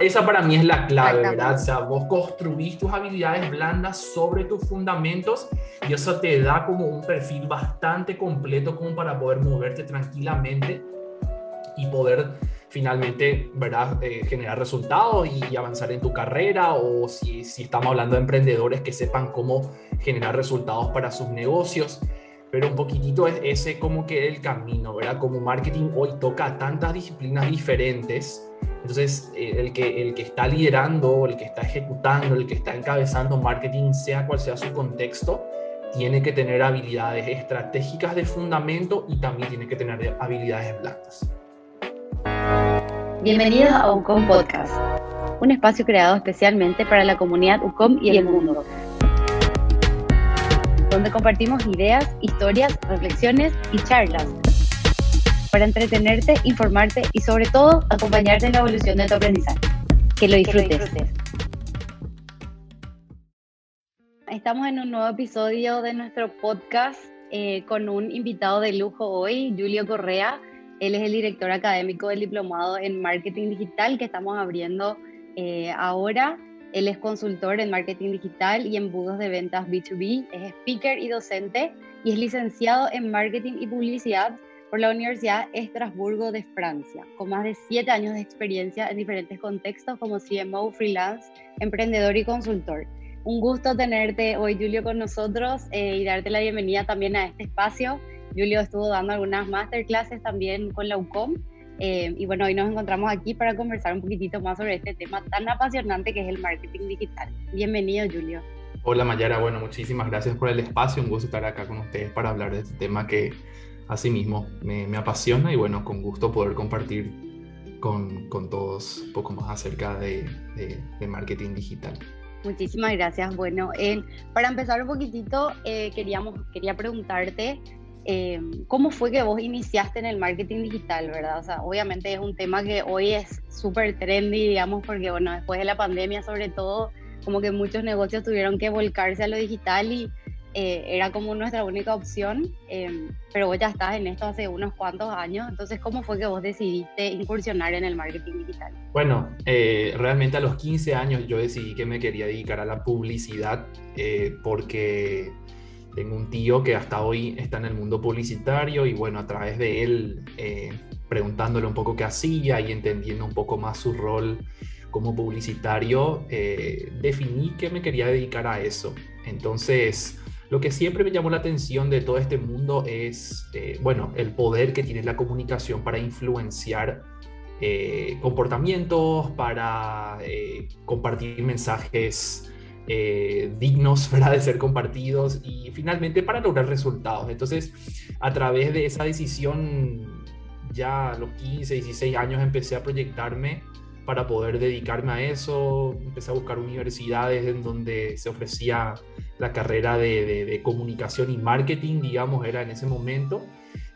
esa para mí es la clave, ¿verdad? O sea, vos construís tus habilidades blandas sobre tus fundamentos y eso te da como un perfil bastante completo como para poder moverte tranquilamente y poder finalmente, ¿verdad? Eh, generar resultados y, avanzar en tu carrera o si, si estamos hablando de emprendedores que sepan cómo generar resultados para sus negocios pero un poquitito es ese como que el camino, ¿verdad? Como marketing hoy toca tantas disciplinas diferentes, entonces eh, el, que, el que está liderando, el que está ejecutando, el que está encabezando marketing, sea cual sea su contexto, tiene que tener habilidades estratégicas de fundamento y también tiene que tener habilidades blandas. Bienvenidos a UCOM Podcast, un espacio creado especialmente para la comunidad UCOM y el mundo donde compartimos ideas, historias, reflexiones y charlas para entretenerte, informarte y sobre todo acompañarte en la evolución de tu aprendizaje. Que lo disfrutes. Estamos en un nuevo episodio de nuestro podcast eh, con un invitado de lujo hoy, Julio Correa. Él es el director académico del diplomado en marketing digital que estamos abriendo eh, ahora él es consultor en marketing digital y embudos de ventas B2B, es speaker y docente y es licenciado en marketing y publicidad por la Universidad Estrasburgo de Francia, con más de siete años de experiencia en diferentes contextos como CMO, freelance, emprendedor y consultor. Un gusto tenerte hoy, Julio, con nosotros eh, y darte la bienvenida también a este espacio. Julio estuvo dando algunas masterclasses también con la UCOM eh, y bueno, hoy nos encontramos aquí para conversar un poquitito más sobre este tema tan apasionante que es el marketing digital. Bienvenido, Julio. Hola, Mayara. Bueno, muchísimas gracias por el espacio. Un gusto estar acá con ustedes para hablar de este tema que asimismo me, me apasiona y bueno, con gusto poder compartir con, con todos un poco más acerca de, de, marketing digital. Muchísimas gracias. Bueno, eh, para empezar un poquitito, eh, queríamos, quería preguntarte eh, ¿Cómo fue que vos iniciaste en el marketing digital, verdad? O sea, obviamente es un tema que hoy es súper trendy, digamos, porque, bueno, después de la pandemia, sobre todo, como que muchos negocios tuvieron que volcarse a lo digital y eh, era como nuestra única opción, eh, pero vos ya estás en esto hace unos cuantos años, entonces, ¿cómo fue que vos decidiste incursionar en el marketing digital? Bueno, realmente a los 15 años yo decidí que me quería dedicar a la publicidad porque tengo un tío que hasta hoy está en el mundo publicitario y bueno, a través de él, eh, preguntándole un poco qué hacía y entendiendo un poco más su rol como publicitario, eh, definí que me quería dedicar a eso. Entonces, lo que siempre me llamó la atención de todo este mundo es, eh, bueno, el poder que tiene la comunicación para influenciar comportamientos, para compartir mensajes eh, dignos ¿verdad? de ser compartidos y finalmente para lograr resultados. Entonces, a través de esa decisión, ya a los 15, 16 años empecé a proyectarme para poder dedicarme a eso. Empecé a buscar universidades en donde se ofrecía la carrera de, comunicación y marketing, digamos, era en ese momento.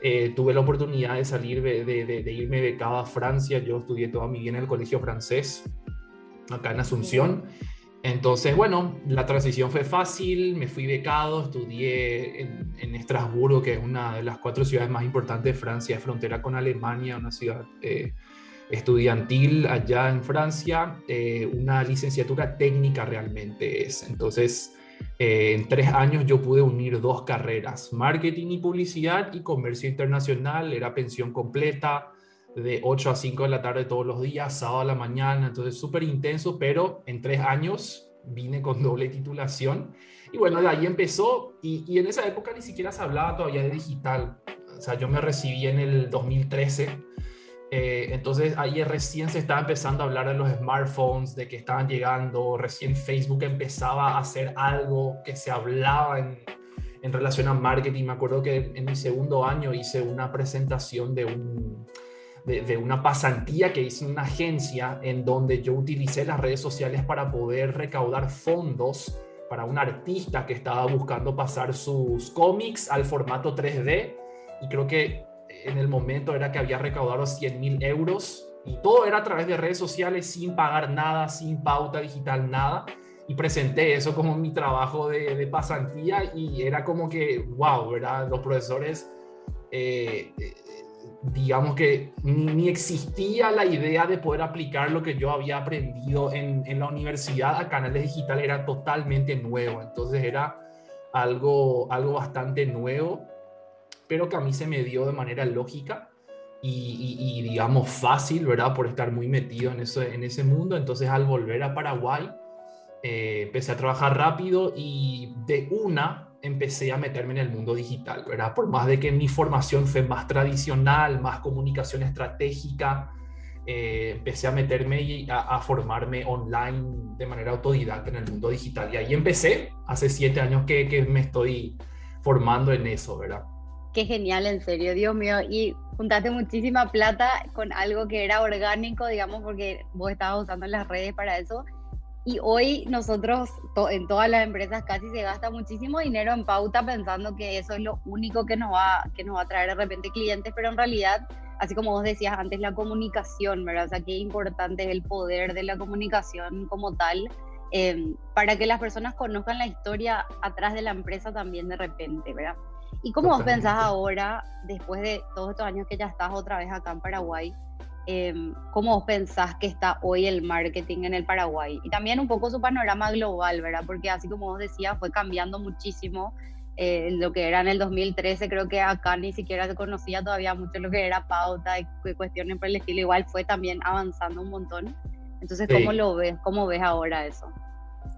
Eh, tuve la oportunidad de salir, de, de, irme becado a Francia. Yo estudié toda mi vida en el colegio francés, acá en Asunción. Entonces, bueno, la transición fue fácil, me fui becado, estudié en, Estrasburgo, que es una de las cuatro ciudades más importantes de Francia, de frontera con Alemania, una ciudad eh, estudiantil allá en Francia, eh, una licenciatura técnica realmente es. Entonces, eh, en tres años yo pude unir dos carreras, marketing y publicidad y comercio internacional, era pensión completa, de 8 a 5 de la tarde todos los días, sábado a la mañana, entonces súper intenso, pero en tres años vine con doble titulación. Y bueno, de ahí empezó, y, y, en esa época ni siquiera se hablaba todavía de digital. O sea, yo me recibí en el 2013, eh, entonces ahí recién se estaba empezando a hablar de los smartphones, de que estaban llegando, recién Facebook empezaba a hacer algo que se hablaba en, en relación a marketing. Me acuerdo que en mi segundo año hice una presentación de un de, una pasantía que hice en una agencia en donde yo utilicé las redes sociales para poder recaudar fondos para un artista que estaba buscando pasar sus cómics al formato 3D y creo que en el momento era que había recaudado 100 mil euros y todo era a través de redes sociales sin pagar nada, sin pauta digital, nada. Y presenté eso como mi trabajo de, pasantía y era como que, wow, ¿verdad? Los profesores eh, digamos que ni, existía la idea de poder aplicar lo que yo había aprendido en, en, la universidad a canales digitales, era totalmente nuevo, entonces era algo, algo bastante nuevo, pero que a mí se me dio de manera lógica y, digamos fácil, ¿verdad? Por estar muy metido en, eso, en ese mundo, entonces al volver a Paraguay, eh, empecé a trabajar rápido y de una empecé a meterme en el mundo digital, ¿verdad? Por más de que mi formación fue más tradicional, más comunicación estratégica, eh, empecé a meterme y a, formarme online de manera autodidacta en el mundo digital. Y ahí empecé, hace siete años que, que me estoy formando en eso, ¿verdad? Qué genial, en serio, Dios mío. Y juntaste muchísima plata con algo que era orgánico, digamos, porque vos estabas usando las redes para eso. Y hoy nosotros en todas las empresas casi se gasta muchísimo dinero en pauta pensando que eso es lo único que nos va, que nos va a traer de repente clientes, pero en realidad, así como vos decías antes, la comunicación, ¿verdad? O sea, qué importante es el poder de la comunicación como tal, em, para que las personas conozcan la historia atrás de la empresa también de repente, ¿verdad? ¿Y cómo vos pensás ahora, después de todos estos años que ya estás otra vez acá en Paraguay, Em, cómo vos pensás que está hoy el marketing en el Paraguay y también un poco su panorama global, ¿verdad? Porque así como vos decías, fue cambiando muchísimo. Eh, lo que era en el 2013, creo que acá ni siquiera se conocía todavía mucho lo que era pauta y cuestiones por el estilo, igual fue también avanzando un montón. Entonces, ¿cómo lo ves? ¿Cómo ves ahora eso?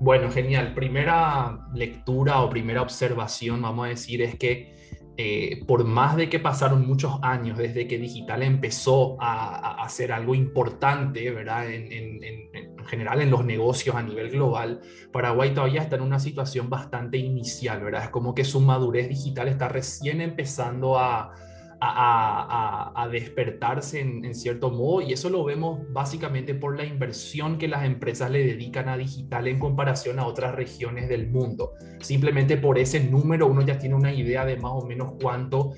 Bueno, genial. Primera lectura o primera observación, vamos a decir, es que eh, por más de que pasaron muchos años desde que digital empezó a, hacer algo importante, ¿verdad? En, general en los negocios a nivel global, Paraguay todavía está en una situación bastante inicial, ¿verdad? Es como que su madurez digital está recién empezando a, a, despertarse en, cierto modo y eso lo vemos básicamente por la inversión que las empresas le dedican a digital en comparación a otras regiones del mundo. Simplemente por ese número uno ya tiene una idea de más o menos cuánto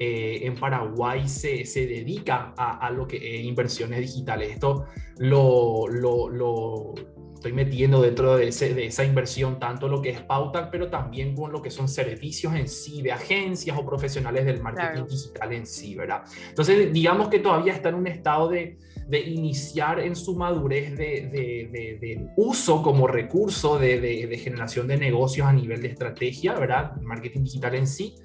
eh, en Paraguay se, se dedica a, lo que eh, inversiones digitales. Esto lo, lo, lo estoy metiendo dentro de, esa inversión tanto lo que es pauta, pero también con lo que son servicios en sí, de agencias o profesionales del marketing digital en sí, ¿verdad? Entonces, digamos que todavía está en un estado de, iniciar en su madurez de, uso como recurso de, generación de negocios a nivel de estrategia, ¿verdad? marketing digital en sí,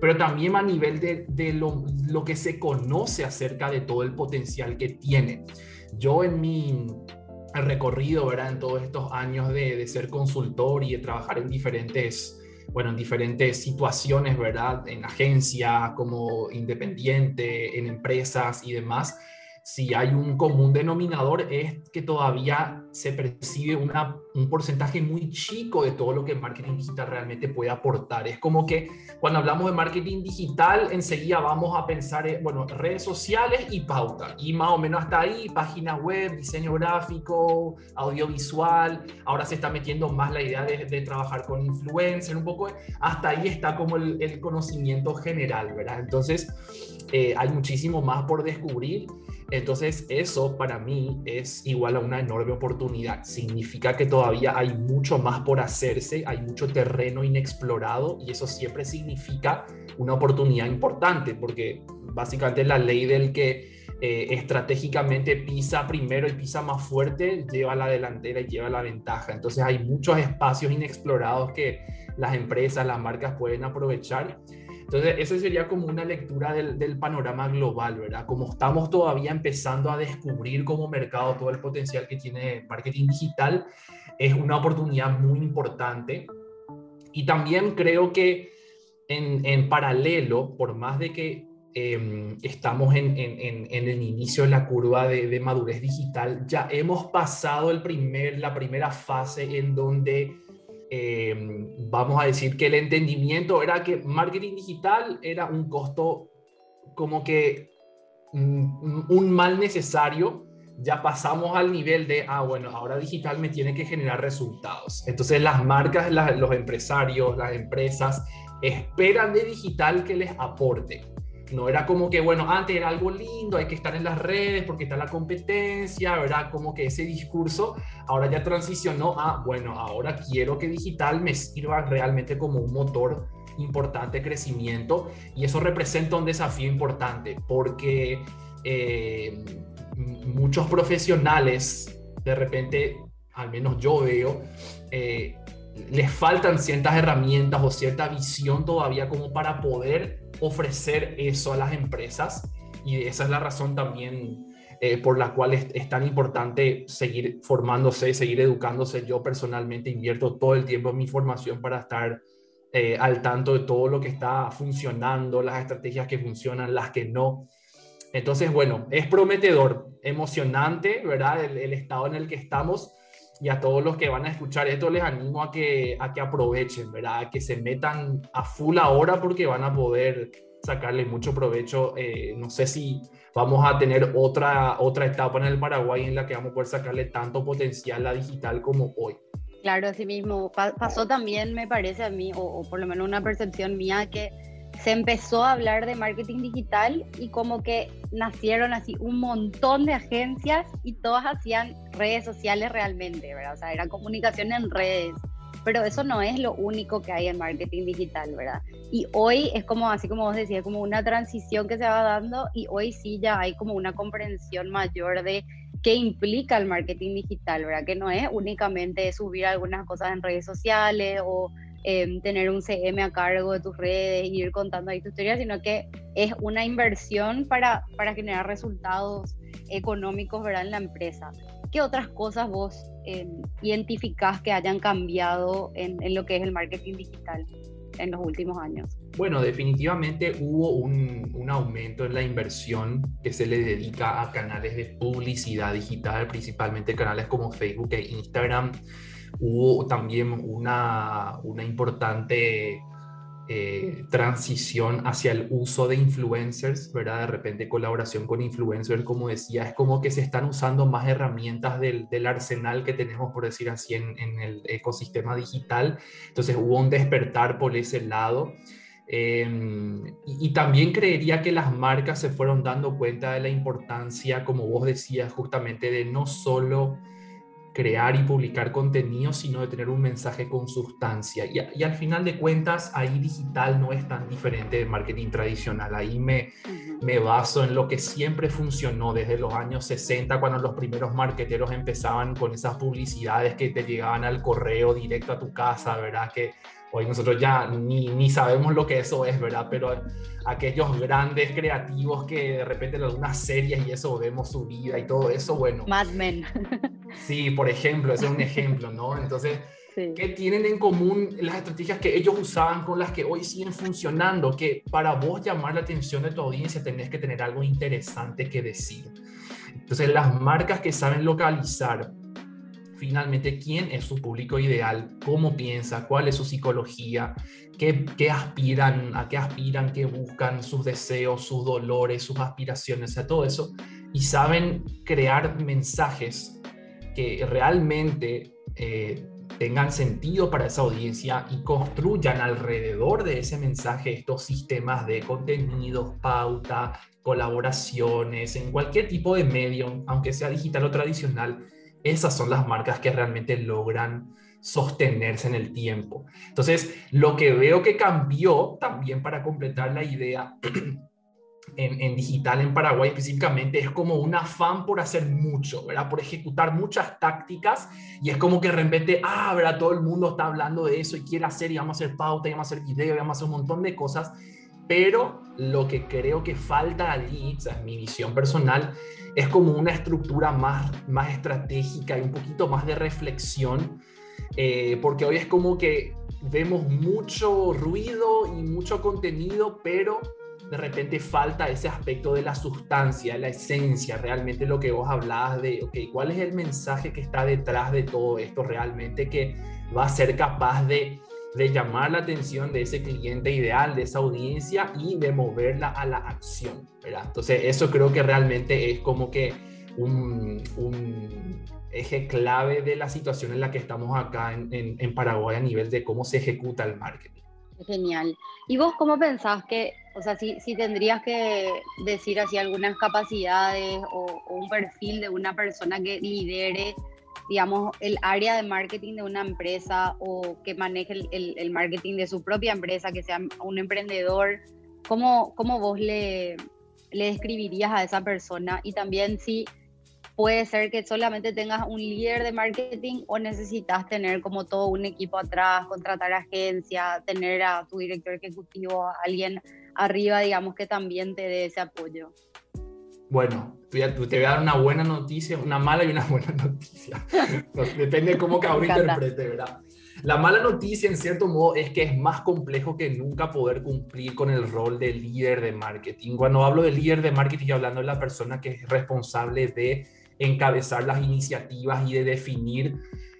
pero también a nivel de, lo, que se conoce acerca de todo el potencial que tiene. Yo en mi recorrido, ¿verdad? En todos estos años de, de, ser consultor y de trabajar en diferentes, bueno, en diferentes situaciones, ¿verdad? En agencia, como independiente, en empresas y demás si hay un común denominador es que todavía se percibe un porcentaje muy chico de todo lo que el marketing digital realmente puede aportar. Es como que cuando hablamos de marketing digital, enseguida vamos a pensar en, bueno, redes sociales y pauta. Y más o menos hasta ahí, página web, diseño gráfico, audiovisual. Ahora se está metiendo más la idea de, de trabajar con influencer, un poco. Hasta ahí está como el, el conocimiento general, ¿verdad? Entonces, eh, hay muchísimo más por descubrir. Entonces eso para mí es igual a una enorme oportunidad. Significa que todavía hay mucho más por hacerse, hay mucho terreno inexplorado y eso siempre significa una oportunidad importante porque básicamente la ley del que eh, estratégicamente pisa primero y pisa más fuerte lleva la delantera y lleva la ventaja. Entonces hay muchos espacios inexplorados que las empresas, las marcas pueden aprovechar entonces, esa sería como una lectura del, panorama global, ¿verdad? Como estamos todavía empezando a descubrir como mercado todo el potencial que tiene marketing digital, es una oportunidad muy importante. Y también creo que en, paralelo, por más de que em, estamos en, el inicio de la curva de, de, madurez digital, ya hemos pasado el primer, la primera fase en donde eh, vamos a decir que el entendimiento era que marketing digital era un costo como que mm, un mal necesario, ya pasamos al nivel de, ah, bueno, ahora digital me tiene que generar resultados. Entonces las marcas, los empresarios, las empresas esperan de digital que les aporte. No era como que, bueno, antes era algo lindo, hay que estar en las redes porque está la competencia, ¿verdad? Como que ese discurso ahora ya transicionó a, bueno, ahora quiero que digital me sirva realmente como un motor importante crecimiento y eso representa un desafío importante porque eh, muchos profesionales, de repente, al menos yo veo, eh, les faltan ciertas herramientas o cierta visión todavía como para poder ofrecer eso a las empresas y esa es la razón también eh, por la cual es, tan importante seguir formándose, seguir educándose. Yo personalmente invierto todo el tiempo en mi formación para estar eh, al tanto de todo lo que está funcionando, las estrategias que funcionan, las que no. Entonces, bueno, es prometedor, emocionante, ¿verdad? El, estado en el que estamos. Y a todos los que van a escuchar esto les animo a que, a que aprovechen, ¿verdad? A que se metan a full ahora porque van a poder sacarle mucho provecho. Eh, no sé si vamos a tener otra, otra etapa en el Paraguay en la que vamos a poder sacarle tanto potencial a digital como hoy. Claro, así mismo. pasó también, me parece a mí, o, por lo menos una percepción mía, que se empezó a hablar de marketing digital y como que nacieron así un montón de agencias y todas hacían redes sociales realmente, ¿verdad? O sea, era comunicación en redes pero eso no es lo único que hay en marketing digital, ¿verdad? Y hoy es como, así como vos decías, como una transición que se va dando y hoy sí ya hay como una comprensión mayor de qué implica el marketing digital, ¿verdad? Que no es únicamente subir algunas cosas en redes sociales o em, tener un CM a cargo de tus redes y ir contando ahí tu historia, sino que es una inversión para, para generar resultados económicos, ¿verdad? En la empresa. ¿Qué otras cosas vos eh, identificás que hayan cambiado en, lo que es el marketing digital en los últimos años? Bueno, definitivamente hubo un, un, aumento en la inversión que se le dedica a canales de publicidad digital, principalmente canales como Facebook e Instagram. Hubo también una, una importante eh, transición hacia el uso de influencers, ¿verdad? De repente colaboración con influencers, como decía, es como que se están usando más herramientas del, del arsenal que tenemos, por decir así, en, en, el ecosistema digital. Entonces hubo un despertar por ese lado. Em, y, y, también creería que las marcas se fueron dando cuenta de la importancia, como vos decías, justamente de no solo crear y publicar contenido, sino de tener un mensaje con sustancia. Y, al final de cuentas, ahí digital no es tan diferente de marketing tradicional. Ahí me, me baso en lo que siempre funcionó desde los años 60, cuando los primeros marketeros empezaban con esas publicidades que te llegaban al correo directo a tu casa, ¿verdad? Que Hoy nosotros ya ni, ni, sabemos lo que eso es, ¿verdad? Pero aquellos grandes creativos que de repente en algunas series y eso vemos su vida y todo eso, bueno. Mad Men. Sí, por ejemplo, ese es un ejemplo, ¿no? Entonces, ¿qué tienen en común las estrategias que ellos usaban con las que hoy siguen funcionando? Que para vos llamar la atención de tu audiencia tenés que tener algo interesante que decir. Entonces, las marcas que saben localizar finalmente quién es su público ideal, cómo piensa, cuál es su psicología, qué, qué, aspiran, a qué aspiran, qué buscan, sus deseos, sus dolores, sus aspiraciones, a todo eso, y saben crear mensajes que realmente eh, tengan sentido para esa audiencia y construyan alrededor de ese mensaje estos sistemas de contenidos, pauta, colaboraciones, en cualquier tipo de medio, aunque sea digital o tradicional, esas son las marcas que realmente logran sostenerse en el tiempo. Entonces, lo que veo que cambió también para completar la idea en, digital en Paraguay específicamente es como un afán por hacer mucho, ¿verdad? Por ejecutar muchas tácticas y es como que de repente, ah, ¿verdad? Todo el mundo está hablando de eso y quiere hacer y vamos a hacer pauta y vamos a hacer video y vamos a hacer un montón de cosas, pero lo que creo que falta allí, o sea, es mi visión personal, es como una estructura más, más estratégica y un poquito más de reflexión, eh, porque hoy es como que vemos mucho ruido y mucho contenido, pero de repente falta ese aspecto de la sustancia, la esencia, realmente lo que vos hablabas de, ok, ¿cuál es el mensaje que está detrás de todo esto realmente que va a ser capaz de, de llamar la atención de ese cliente ideal, de esa audiencia y de moverla a la acción, ¿verdad? Entonces eso creo que realmente es como que un, eje clave de la situación en la que estamos acá en, en Paraguay a nivel de cómo se ejecuta el marketing. Genial. ¿Y vos cómo pensás que, o sea, si, si tendrías que decir así algunas capacidades o, un perfil de una persona que lidere digamos, el área de marketing de una empresa o que maneje el, el, marketing de su propia empresa, que sea un emprendedor, ¿cómo, cómo vos le, le describirías a esa persona? Y también si puede ser que solamente tengas un líder de marketing o necesitas tener como todo un equipo atrás, contratar agencia, tener a tu director ejecutivo, a alguien arriba, digamos, que también te dé ese apoyo. Bueno, te voy a dar una buena noticia, una mala y una buena noticia. Depende de cómo cada uno interprete, ¿verdad? La mala noticia, en cierto modo, es que es más complejo que nunca poder cumplir con el rol de líder de marketing. Cuando hablo de líder de marketing, hablando de la persona que es responsable de encabezar las iniciativas y de definir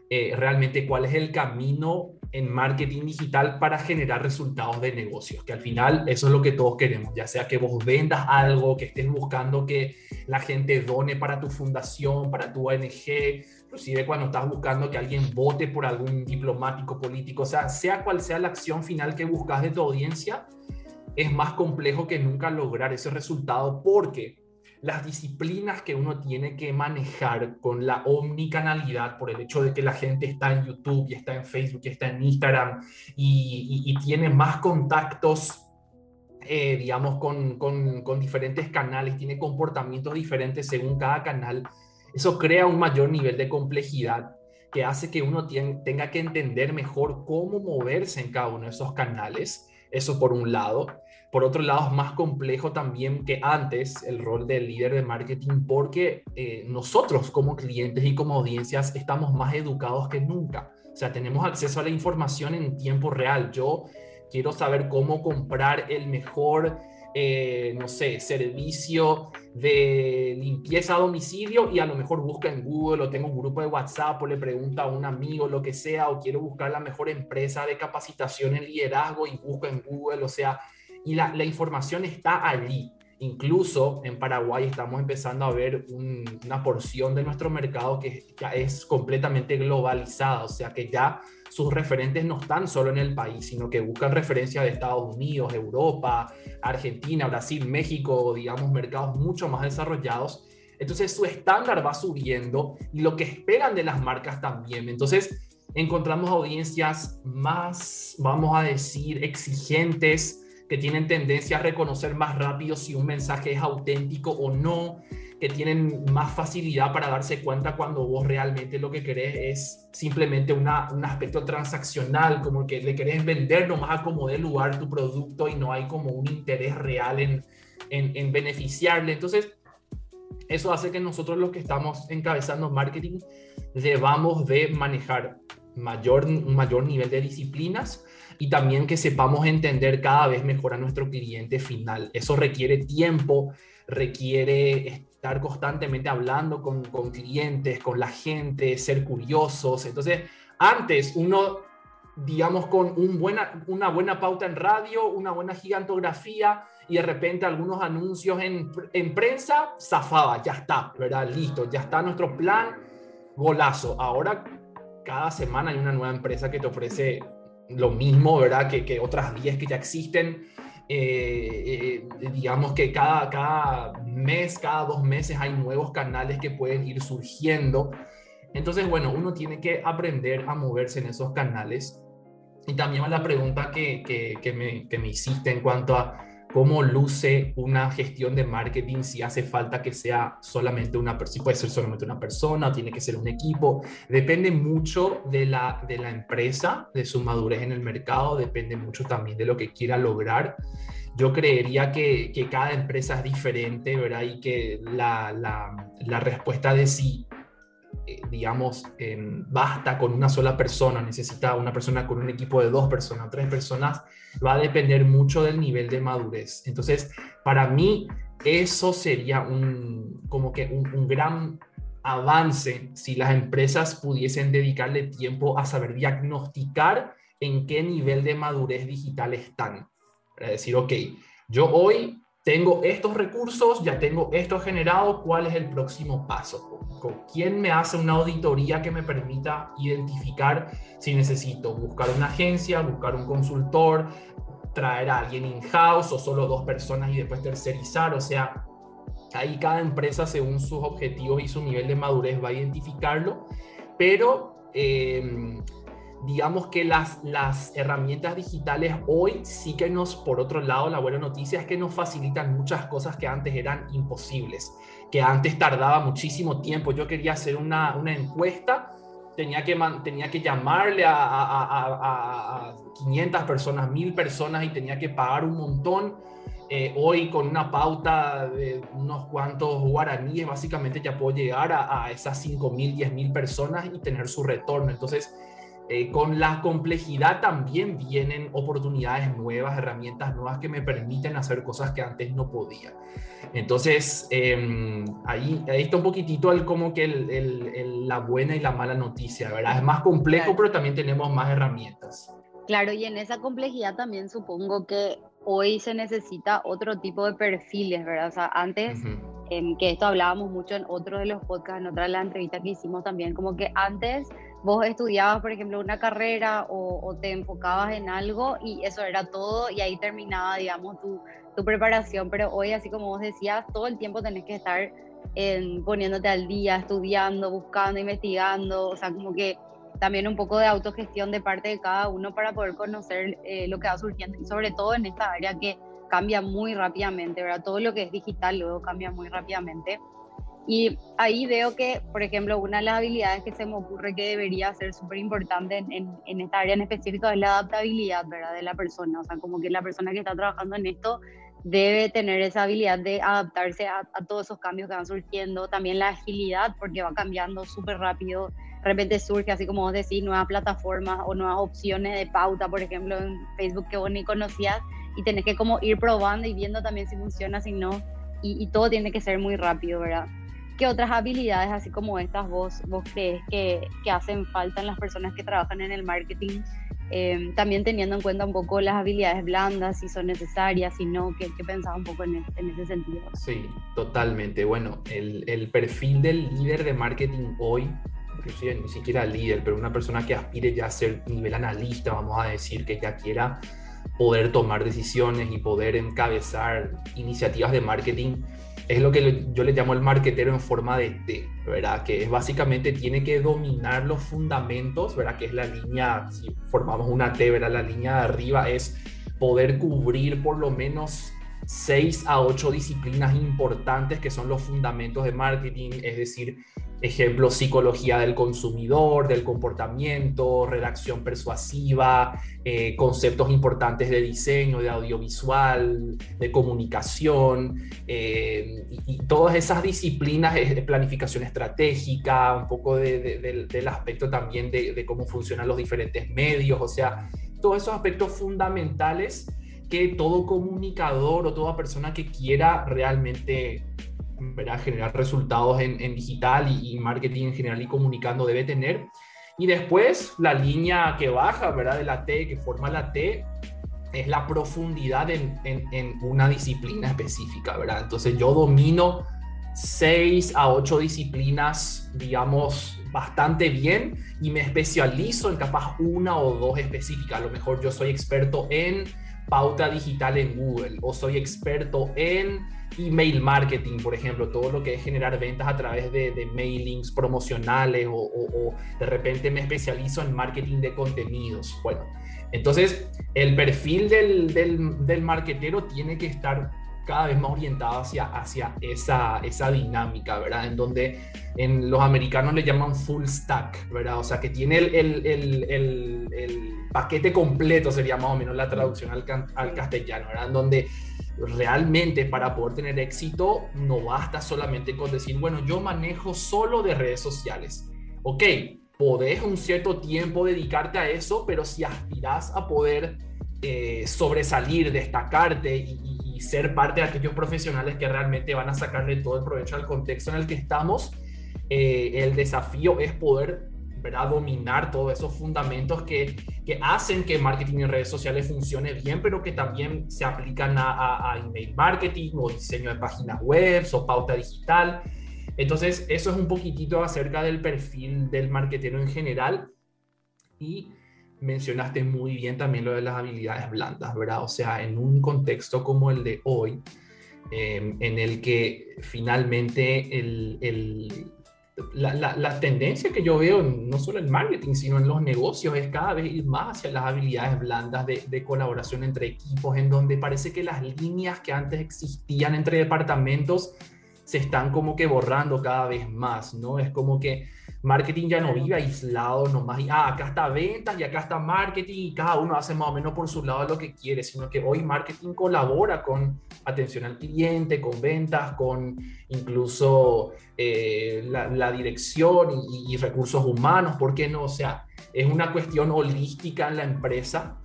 eh, realmente cuál es el camino en marketing digital para generar resultados de negocios, que al final eso es lo que todos queremos, ya sea que vos vendas algo, que estés buscando que la gente done para tu fundación, para tu ONG, inclusive cuando estás buscando que alguien vote por algún diplomático político, o sea, sea cual sea la acción final que buscas de tu audiencia, es más complejo que nunca lograr ese resultado porque las disciplinas que uno tiene que manejar con la omnicanalidad por el hecho de que la gente está en YouTube y está en Facebook y está en Instagram y, tiene más contactos, eh, digamos, con, con, diferentes canales, tiene comportamientos diferentes según cada canal, eso crea un mayor nivel de complejidad que hace que uno tenga que entender mejor cómo moverse en cada uno de esos canales. Eso por un lado. Por otro lado, es más complejo también que antes el rol del líder de marketing porque eh, nosotros como clientes y como audiencias estamos más educados que nunca. O sea, tenemos acceso a la información en tiempo real. Yo quiero saber cómo comprar el mejor, eh, no sé, servicio de limpieza a domicilio y a lo mejor busca en Google o tengo un grupo de WhatsApp o le pregunta a un amigo lo que sea o quiero buscar la mejor empresa de capacitación en liderazgo y busco en Google. O sea, y la, información está allí. Incluso en Paraguay estamos empezando a ver una porción de nuestro mercado que ya es completamente globalizada, o sea que ya sus referentes no están solo en el país, sino que buscan referencia de Estados Unidos, Europa, Argentina, Brasil, México, digamos, mercados mucho más desarrollados. Entonces su estándar va subiendo y lo que esperan de las marcas también. Entonces encontramos audiencias más, vamos a decir, exigentes, que tienen tendencia a reconocer más rápido si un mensaje es auténtico o no, que tienen más facilidad para darse cuenta cuando vos realmente lo que querés es simplemente una, un aspecto transaccional, como que le querés vender nomás a como de lugar tu producto y no hay como un interés real en, en, en beneficiarle. Entonces, eso hace que nosotros los que estamos encabezando marketing debamos de manejar mayor, un mayor nivel de disciplinas y también que sepamos entender cada vez mejor a nuestro cliente final. Eso requiere tiempo, requiere estar constantemente hablando con, con clientes, con la gente, ser curiosos. Entonces, antes uno, digamos, con un buena, una buena pauta en radio, una buena gigantografía y de repente algunos anuncios en, en prensa, zafaba, ya está, ¿verdad? Listo, ya está nuestro plan, golazo. Ahora cada semana hay una nueva empresa que te ofrece lo mismo, ¿verdad? Que, que otras 10 que ya existen. Eh, eh, digamos que cada, cada mes, cada dos meses hay nuevos canales que pueden ir surgiendo. Entonces, bueno, uno tiene que aprender a moverse en esos canales. Y también la pregunta que, que, que, me, que me hiciste en cuanto a cómo luce una gestión de marketing, si hace falta que sea solamente una persona, si puede ser solamente una persona, o tiene que ser un equipo, depende mucho de la, de la empresa, de su madurez en el mercado, depende mucho también de lo que quiera lograr. Yo creería que, cada empresa es diferente, ¿verdad? Y que la, la, la respuesta de si eh, digamos, basta con una sola persona, necesita una persona con un equipo de dos personas, tres personas, va a depender mucho del nivel de madurez. Entonces, para mí, eso sería un, como que un, gran avance si las empresas pudiesen dedicarle tiempo a saber diagnosticar en qué nivel de madurez digital están. Para decir, ok, yo hoy tengo estos recursos, ya tengo esto generado, ¿cuál es el próximo paso? ¿Con quién me hace una auditoría que me permita identificar si necesito buscar una agencia, buscar un consultor, traer a alguien in-house o solo dos personas y después tercerizar? O sea, ahí cada empresa según sus objetivos y su nivel de madurez va a identificarlo pero em, digamos que las, las herramientas digitales hoy sí que nos, por otro lado, la buena noticia es que nos facilitan muchas cosas que antes eran imposibles, que antes tardaba muchísimo tiempo. Yo quería hacer una, una encuesta tenía que, tenía que llamarle a, a, a, 500 personas, 1000 personas y tenía que pagar un montón. Eh, hoy con una pauta de unos cuantos guaraníes, básicamente ya puedo llegar a, esas 5.000, 10.000 personas y tener su retorno. Entonces, eh, con la complejidad también vienen oportunidades nuevas, herramientas nuevas que me permiten hacer cosas que antes no podía. Entonces, em, ahí, ahí está un poquitito el, como que el, la buena y la mala noticia, ¿verdad? Es más complejo, pero también tenemos más herramientas. Claro, y en esa complejidad también supongo que hoy se necesita otro tipo de perfiles, ¿verdad? O sea, antes, em, que esto hablábamos mucho en otro de los podcasts, en otra de las entrevistas que hicimos también, como que antes vos estudiabas, por ejemplo, una carrera o, te enfocabas en algo y eso era todo y ahí terminaba, digamos, tu, tu, preparación. Pero hoy, así como vos decías, todo el tiempo tenés que estar en, poniéndote al día, estudiando, buscando, investigando, o sea, como que también un poco de autogestión de parte de cada uno para poder conocer eh, lo que va surgiendo y sobre todo en esta área que cambia muy rápidamente, ¿verdad? Todo lo que es digital luego cambia muy rápidamente. Y ahí veo que, por ejemplo, una de las habilidades que se me ocurre que debería ser súper importante en, en, esta área en específico es la adaptabilidad, ¿verdad? De la persona. O sea, como que la persona que está trabajando en esto debe tener esa habilidad de adaptarse a, todos esos cambios que van surgiendo. También la agilidad, porque va cambiando súper rápido. De repente surge, así como vos decís, nuevas plataformas o nuevas opciones de pauta, por ejemplo, en Facebook que vos ni conocías y tenés que como ir probando y viendo también si funciona, si no. Y, y todo tiene que ser muy rápido, ¿verdad? ¿Qué otras habilidades, así como estas, vos, vos crees que, que hacen falta en las personas que trabajan en el marketing? Eh, también teniendo en cuenta un poco las habilidades blandas, si son necesarias, si no, ¿qué, qué pensás un poco en, en, ese sentido? Sí, totalmente. Bueno, el, el, perfil del líder de marketing hoy, inclusive ni siquiera líder, pero una persona que aspire ya a ser nivel analista, vamos a decir, que ya quiera poder tomar decisiones y poder encabezar iniciativas de marketing, es lo que yo le llamo el marketero en forma de T, ¿verdad? Que es básicamente tiene que dominar los fundamentos, ¿verdad? Que es la línea, si formamos una T, ¿verdad? La línea de arriba es poder cubrir por lo menos seis a ocho disciplinas importantes que son los fundamentos de marketing, es decir, ejemplo, psicología del consumidor, del comportamiento, redacción persuasiva, eh, conceptos importantes de diseño, de audiovisual, de comunicación, eh, y, todas esas disciplinas, de planificación estratégica, un poco del aspecto también de cómo funcionan los diferentes medios, o sea, todos esos aspectos fundamentales que todo comunicador o toda persona que quiera realmente generar resultados en, digital y, marketing en general y comunicando debe tener. Y después la línea que baja, ¿verdad? De la T, que forma la T, es la profundidad en, en, una disciplina específica, ¿verdad? Entonces yo domino seis a ocho disciplinas, digamos, bastante bien y me especializo en capaz una o dos específicas. A lo mejor yo soy experto en pauta digital en Google o soy experto en email marketing, por ejemplo, todo lo que es generar ventas a través de, mailings promocionales o, de repente me especializo en marketing de contenidos. Bueno, entonces el perfil del, del, del marketero tiene que estar cada vez más orientado hacia, hacia esa, esa dinámica, ¿verdad? En donde en los americanos le llaman full stack, ¿verdad? O sea, que tiene el, el, el, el paquete completo, sería más o menos la traducción al, al castellano, ¿verdad? En donde realmente para poder tener éxito no basta solamente con decir, bueno, yo manejo solo de redes sociales. Ok, podés un cierto tiempo dedicarte a eso, pero si aspiras a poder eh, sobresalir, destacarte y, ser parte de aquellos profesionales que realmente van a sacarle todo el provecho al contexto en el que estamos, eh, el desafío es poder ¿verdad? dominar todos esos fundamentos que, que, hacen que marketing en redes sociales funcione bien, pero que también se aplican a, a, email marketing o diseño de páginas web o pauta digital. Entonces, eso es un poquitito acerca del perfil del marketero en general. Y mencionaste muy bien también lo de las habilidades blandas, ¿verdad? O sea, en un contexto como el de hoy, em, en el que finalmente el, la, tendencia que yo veo no solo en marketing, sino en los negocios es cada vez ir más hacia las habilidades blandas de, de, colaboración entre equipos, en donde parece que las líneas que antes existían entre departamentos se están como que borrando cada vez más, ¿no? Es como que marketing ya no vive aislado nomás y, ah, acá está ventas y acá está marketing y cada uno hace más o menos por su lado lo que quiere, sino que hoy marketing colabora con atención al cliente, con ventas, con incluso eh, la, dirección y, y, recursos humanos, ¿por qué no? O sea, es una cuestión holística en la empresa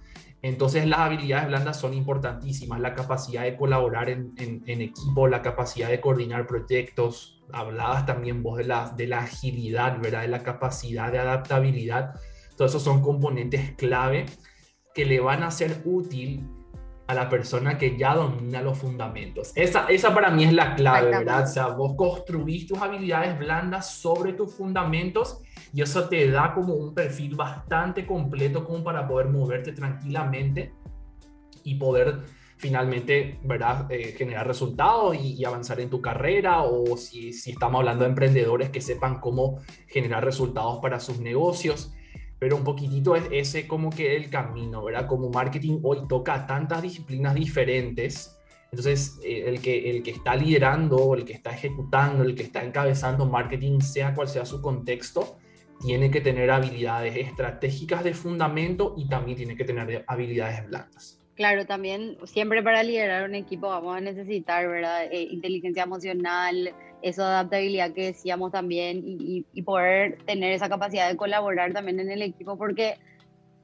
entonces las habilidades blandas son importantísimas, la capacidad de colaborar en, equipo, la capacidad de coordinar proyectos, hablabas también vos de la, de la agilidad, ¿verdad? de la capacidad de adaptabilidad, todos esos son componentes clave que le van a ser útil a la persona que ya domina los fundamentos. Esa, esa para mí es la clave, ¿verdad? O sea, vos construís tus habilidades blandas sobre tus fundamentos y eso te da como un perfil bastante completo como para poder moverte tranquilamente y poder finalmente ¿verdad? Eh, generar resultados y, avanzar en tu carrera o si, si estamos hablando de emprendedores que sepan cómo generar resultados para sus negocios pero un poquitito es ese como que el camino, ¿verdad? Como marketing hoy toca tantas disciplinas diferentes, entonces eh, el, que, el que está liderando, el que está ejecutando, el que está encabezando marketing, sea cual sea su contexto, tiene que tener habilidades estratégicas de fundamento y también tiene que tener habilidades blandas. Claro, también siempre para liderar un equipo vamos a necesitar, ¿verdad? Eh, inteligencia emocional, esa adaptabilidad que decíamos también y, poder tener esa capacidad de colaborar también en el equipo, porque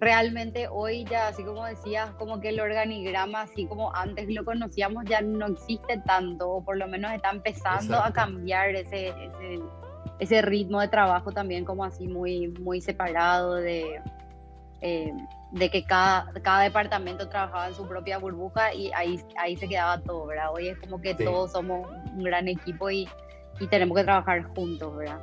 realmente hoy ya, así como decías, como que el organigrama, así como antes lo conocíamos, ya no existe tanto, o por lo menos está empezando a cambiar ese, ese ese ritmo de trabajo también como así muy, muy separado de, eh, de que cada, cada departamento trabajaba en su propia burbuja y ahí, ahí se quedaba todo, ¿verdad? Hoy es como que todos somos un gran equipo y, y, tenemos que trabajar juntos, ¿verdad?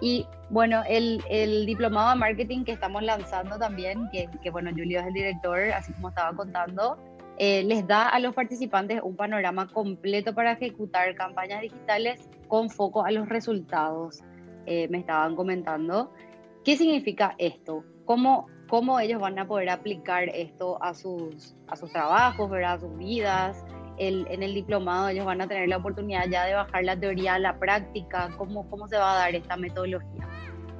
Y bueno, el, el, diplomado de marketing que estamos lanzando también, que, que bueno, Julio es el director, así como estaba contando, eh, les da a los participantes un panorama completo para ejecutar campañas digitales con foco a los resultados. Eh, me estaban comentando. ¿Qué significa esto? ¿Cómo, ¿Cómo ellos van a poder aplicar esto a sus, a sus trabajos, ¿verdad? a sus vidas? El, en el diplomado ellos van a tener la oportunidad ya de bajar la teoría a la práctica. ¿Cómo, cómo se va a dar esta metodología?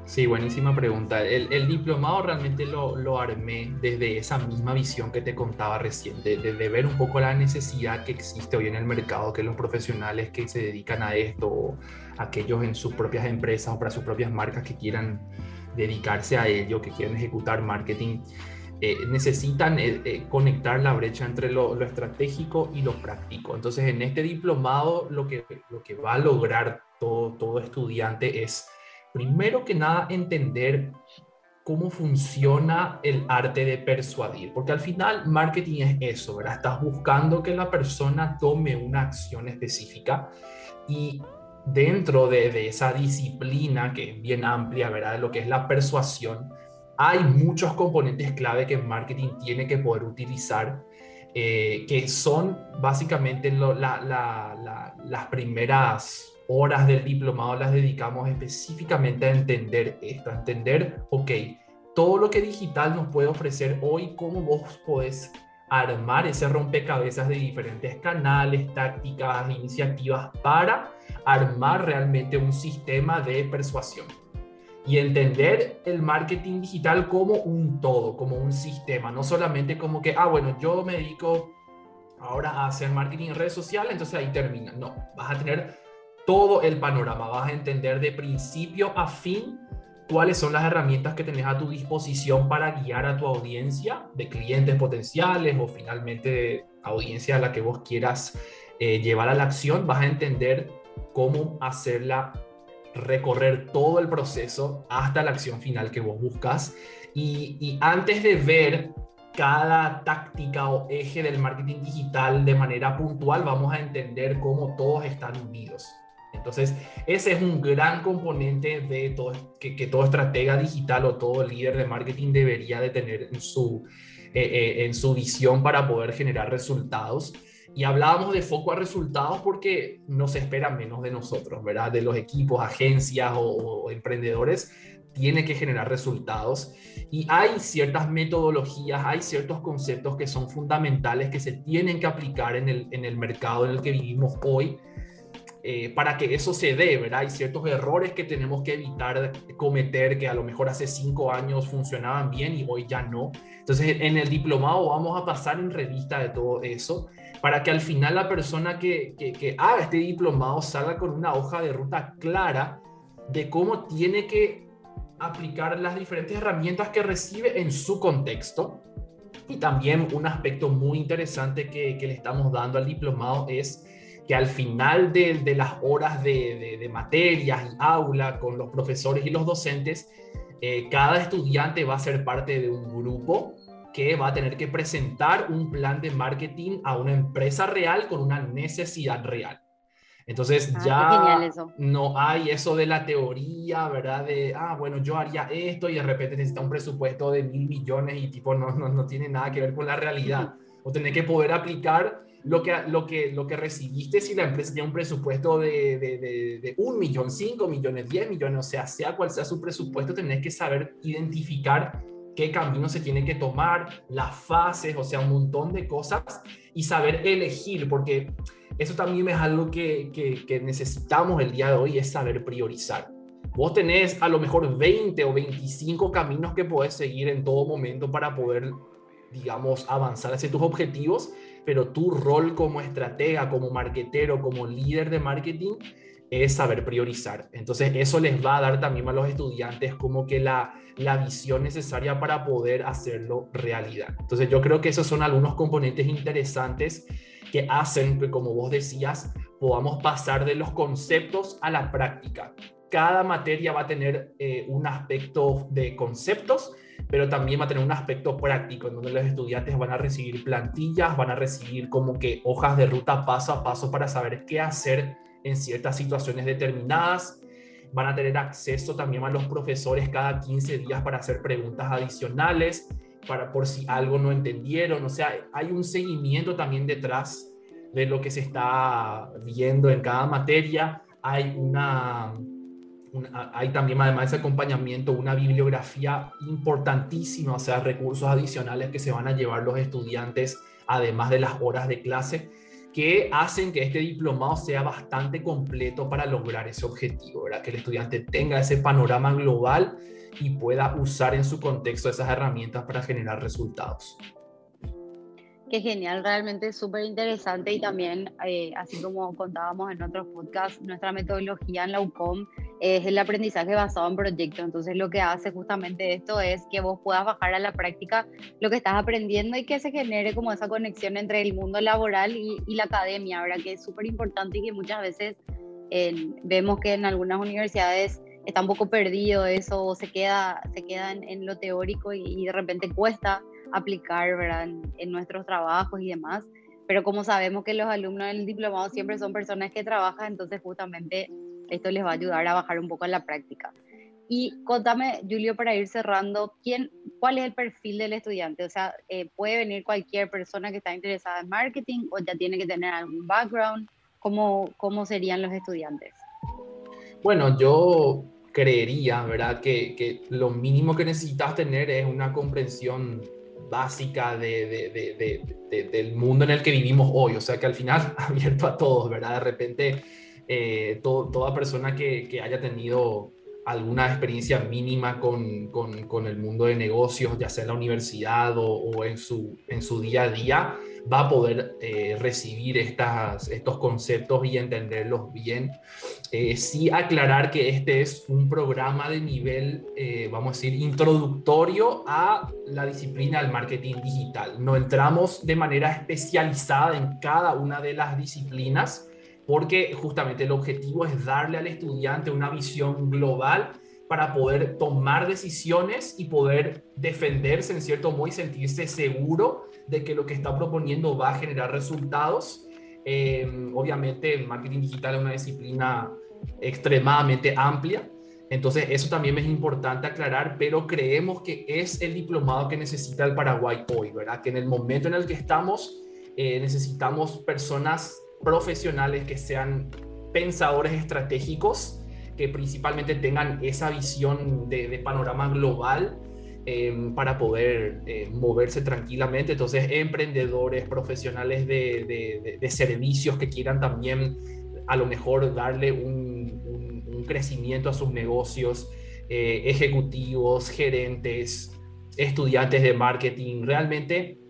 Sí, buenísima pregunta. El, diplomado realmente lo, lo, armé desde esa misma visión que te contaba recién, de, de, ver un poco la necesidad que existe hoy en el mercado, que los profesionales que se dedican a esto, o aquellos en sus propias empresas o para sus propias marcas que quieran dedicarse a ello, que quieran ejecutar marketing, eh, necesitan eh, eh, conectar la brecha entre lo, lo, estratégico y lo práctico. Entonces, en este diplomado, lo que, lo que va a lograr todo, todo estudiante es primero que nada, entender cómo funciona el arte de persuadir, porque al final marketing es eso, ¿verdad? Estás buscando que la persona tome una acción específica y dentro de, esa disciplina que es bien amplia, ¿verdad? De lo que es la persuasión, hay muchos componentes clave que el marketing tiene que poder utilizar, eh, que son básicamente las primeras horas del diplomado las dedicamos específicamente a entender esto, a entender, ok, todo lo que digital nos puede ofrecer hoy, cómo vos podés armar ese rompecabezas de diferentes canales, tácticas, iniciativas para armar realmente un sistema de persuasión y entender el marketing digital como un todo, como un sistema, no solamente como que, ah, bueno, yo me dedico ahora a hacer marketing en redes sociales, entonces ahí termina. No, vas a tener todo el panorama, vas a entender de principio a fin cuáles son las herramientas que tenés a tu disposición para guiar a tu audiencia de clientes potenciales o finalmente audiencia a la que vos quieras eh, llevar a la acción, vas a entender cómo hacerla recorrer todo el proceso hasta la acción final que vos buscas. Y, antes de ver cada táctica o eje del marketing digital de manera puntual, vamos a entender cómo todos están unidos. Entonces, ese es un gran componente de todo, que, que todo estratega digital o todo líder de marketing debería de tener en su, eh, eh, en su visión para poder generar resultados. Y hablábamos de foco a resultados porque no se espera menos de nosotros, ¿verdad? De los equipos, agencias o, emprendedores, tiene que generar resultados. Y hay ciertas metodologías, hay ciertos conceptos que son fundamentales que se tienen que aplicar en el, en el mercado en el que vivimos hoy eh, para que eso se dé, ¿verdad? Hay ciertos errores que tenemos que evitar cometer que a lo mejor hace cinco años funcionaban bien y hoy ya no. Entonces, en el diplomado vamos a pasar en revista de todo eso para que al final la persona que, que, haga este diplomado salga con una hoja de ruta clara de cómo tiene que aplicar las diferentes herramientas que recibe en su contexto. Y también un aspecto muy interesante que, que le estamos dando al diplomado es que al final de, de las horas de, de, materias y aula con los profesores y los docentes, eh, cada estudiante va a ser parte de un grupo que va a tener que presentar un plan de marketing a una empresa real con una necesidad real. Entonces ah, ya no hay eso de la teoría, ¿verdad? De, ah, bueno, yo haría esto y de repente necesita un presupuesto de mil millones y tipo no, no, no tiene nada que ver con la realidad. O tener que poder aplicar lo que, lo que, lo que recibiste si la empresa tiene un presupuesto de, de, de, un millón, cinco millones, diez millones, o sea, sea cual sea su presupuesto, tenés que saber identificar qué camino se tiene que tomar, las fases, o sea, un montón de cosas y saber elegir, porque eso también es algo que, que, que necesitamos el día de hoy, es saber priorizar. Vos tenés a lo mejor 20 o 25 caminos que podés seguir en todo momento para poder, digamos, avanzar hacia tus objetivos pero tu rol como estratega, como marketero, como líder de marketing es saber priorizar. Entonces eso les va a dar también a los estudiantes como que la, la visión necesaria para poder hacerlo realidad. Entonces yo creo que esos son algunos componentes interesantes que hacen que, como vos decías, podamos pasar de los conceptos a la práctica. Cada materia va a tener eh, un aspecto de conceptos pero también va a tener un aspecto práctico en donde los estudiantes van a recibir plantillas, van a recibir como que hojas de ruta paso a paso para saber qué hacer en ciertas situaciones determinadas. Van a tener acceso también a los profesores cada 15 días para hacer preguntas adicionales, para por si algo no entendieron. O sea, hay un seguimiento también detrás de lo que se está viendo en cada materia. Hay una hay también, además de ese acompañamiento, una bibliografía importantísima, o sea, recursos adicionales que se van a llevar los estudiantes, además de las horas de clase, que hacen que este diplomado sea bastante completo para lograr ese objetivo, ¿verdad? que el estudiante tenga ese panorama global y pueda usar en su contexto esas herramientas para generar resultados. Qué genial, realmente súper interesante y también, eh, así como contábamos en otros podcasts, nuestra metodología en la UCOM es el aprendizaje basado en proyectos. Entonces lo que hace justamente esto es que vos puedas bajar a la práctica lo que estás aprendiendo y que se genere como esa conexión entre el mundo laboral y, la academia, ¿verdad? Que es súper importante y que muchas veces vemos que en algunas universidades está un poco perdido eso, o se queda, se queda en, lo teórico y, de repente cuesta aplicar ¿verdad? En, nuestros trabajos y demás. Pero como sabemos que los alumnos del diplomado siempre son personas que trabajan, entonces justamente esto les va a ayudar a bajar un poco en la práctica. Y contame, Julio, para ir cerrando, ¿quién, ¿cuál es el perfil del estudiante? O sea, eh, ¿puede venir cualquier persona que está interesada en marketing o ya tiene que tener algún background? ¿Cómo, cómo serían los estudiantes? Bueno, yo creería, ¿verdad? Que, que, lo mínimo que necesitas tener es una comprensión básica de, del mundo en el que vivimos hoy, o sea que al final abierto a todos, ¿verdad? De repente, eh, toda persona que, que, haya tenido alguna experiencia mínima con, con, con, el mundo de negocios, ya sea en la universidad o, o en, su, en su día a día, va a poder eh, recibir estas, estos conceptos y entenderlos bien. Eh, sí aclarar que este es un programa de nivel, eh, vamos a decir, introductorio a la disciplina del marketing digital. No entramos de manera especializada en cada una de las disciplinas porque justamente el objetivo es darle al estudiante una visión global para poder tomar decisiones y poder defenderse en cierto modo y sentirse seguro de que lo que está proponiendo va a generar resultados. Eh, obviamente el marketing digital es una disciplina extremadamente amplia, entonces eso también es importante aclarar, pero creemos que es el diplomado que necesita el Paraguay hoy, ¿verdad? Que en el momento en el que estamos eh, necesitamos personas profesionales que sean pensadores estratégicos, que principalmente tengan esa visión de, panorama global em, para poder eh, moverse tranquilamente. Entonces, emprendedores, profesionales de, servicios que quieran también a lo mejor darle un, crecimiento a sus negocios, eh, ejecutivos, gerentes, estudiantes de marketing, realmente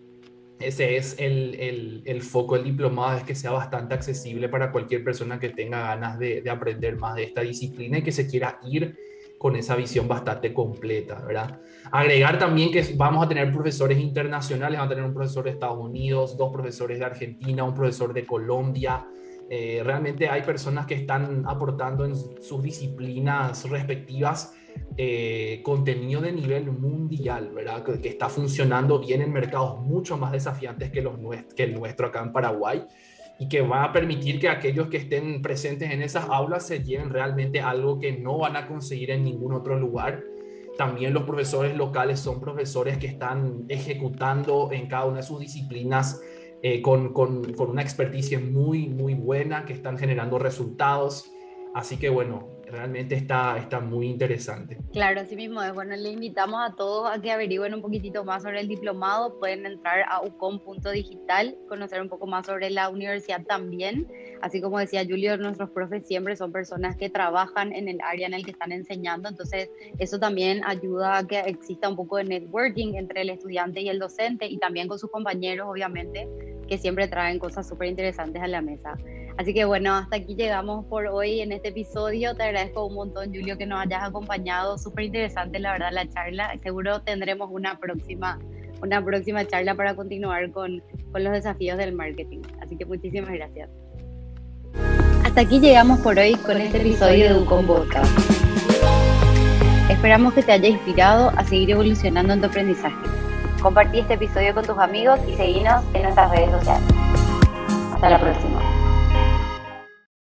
ese es el, el, foco del diplomado, es que sea bastante accesible para cualquier persona que tenga ganas de, de, aprender más de esta disciplina y que se quiera ir con esa visión bastante completa, ¿verdad? Agregar también que vamos a tener profesores internacionales, vamos a tener un profesor de Estados Unidos, dos profesores de Argentina, un profesor de Colombia, eh, realmente hay personas que están aportando en sus disciplinas respectivas eh, contenido de nivel mundial, ¿verdad? Que, está funcionando bien en mercados mucho más desafiantes que, los, que el nuestro acá en Paraguay y que va a permitir que aquellos que estén presentes en esas aulas se lleven realmente algo que no van a conseguir en ningún otro lugar. También los profesores locales son profesores que están ejecutando en cada una de sus disciplinas eh, con, con, con, una experticia muy, muy buena, que están generando resultados. Así que bueno, realmente está, está muy interesante. Claro, así mismo es. Bueno, le invitamos a todos a que averigüen un poquitito más sobre el diplomado. Pueden entrar a ucom.digital, conocer un poco más sobre la universidad también. Así como decía Julio, nuestros profes siempre son personas que trabajan en el área en el que están enseñando. Entonces, eso también ayuda a que exista un poco de networking entre el estudiante y el docente y también con sus compañeros, obviamente, que siempre traen cosas súper interesantes a la mesa. Así que bueno, hasta aquí llegamos por hoy en este episodio. Te agradezco un montón, Julio, que nos hayas acompañado. Súper interesante, la verdad, la charla. Seguro tendremos una próxima, una próxima charla para continuar con, con los desafíos del marketing. Así que muchísimas gracias. Hasta aquí llegamos por hoy con este episodio de Ucom Podcast. Esperamos que te haya inspirado a seguir evolucionando en tu aprendizaje. Compartí este episodio con tus amigos y seguinos en nuestras redes sociales. Hasta la próxima.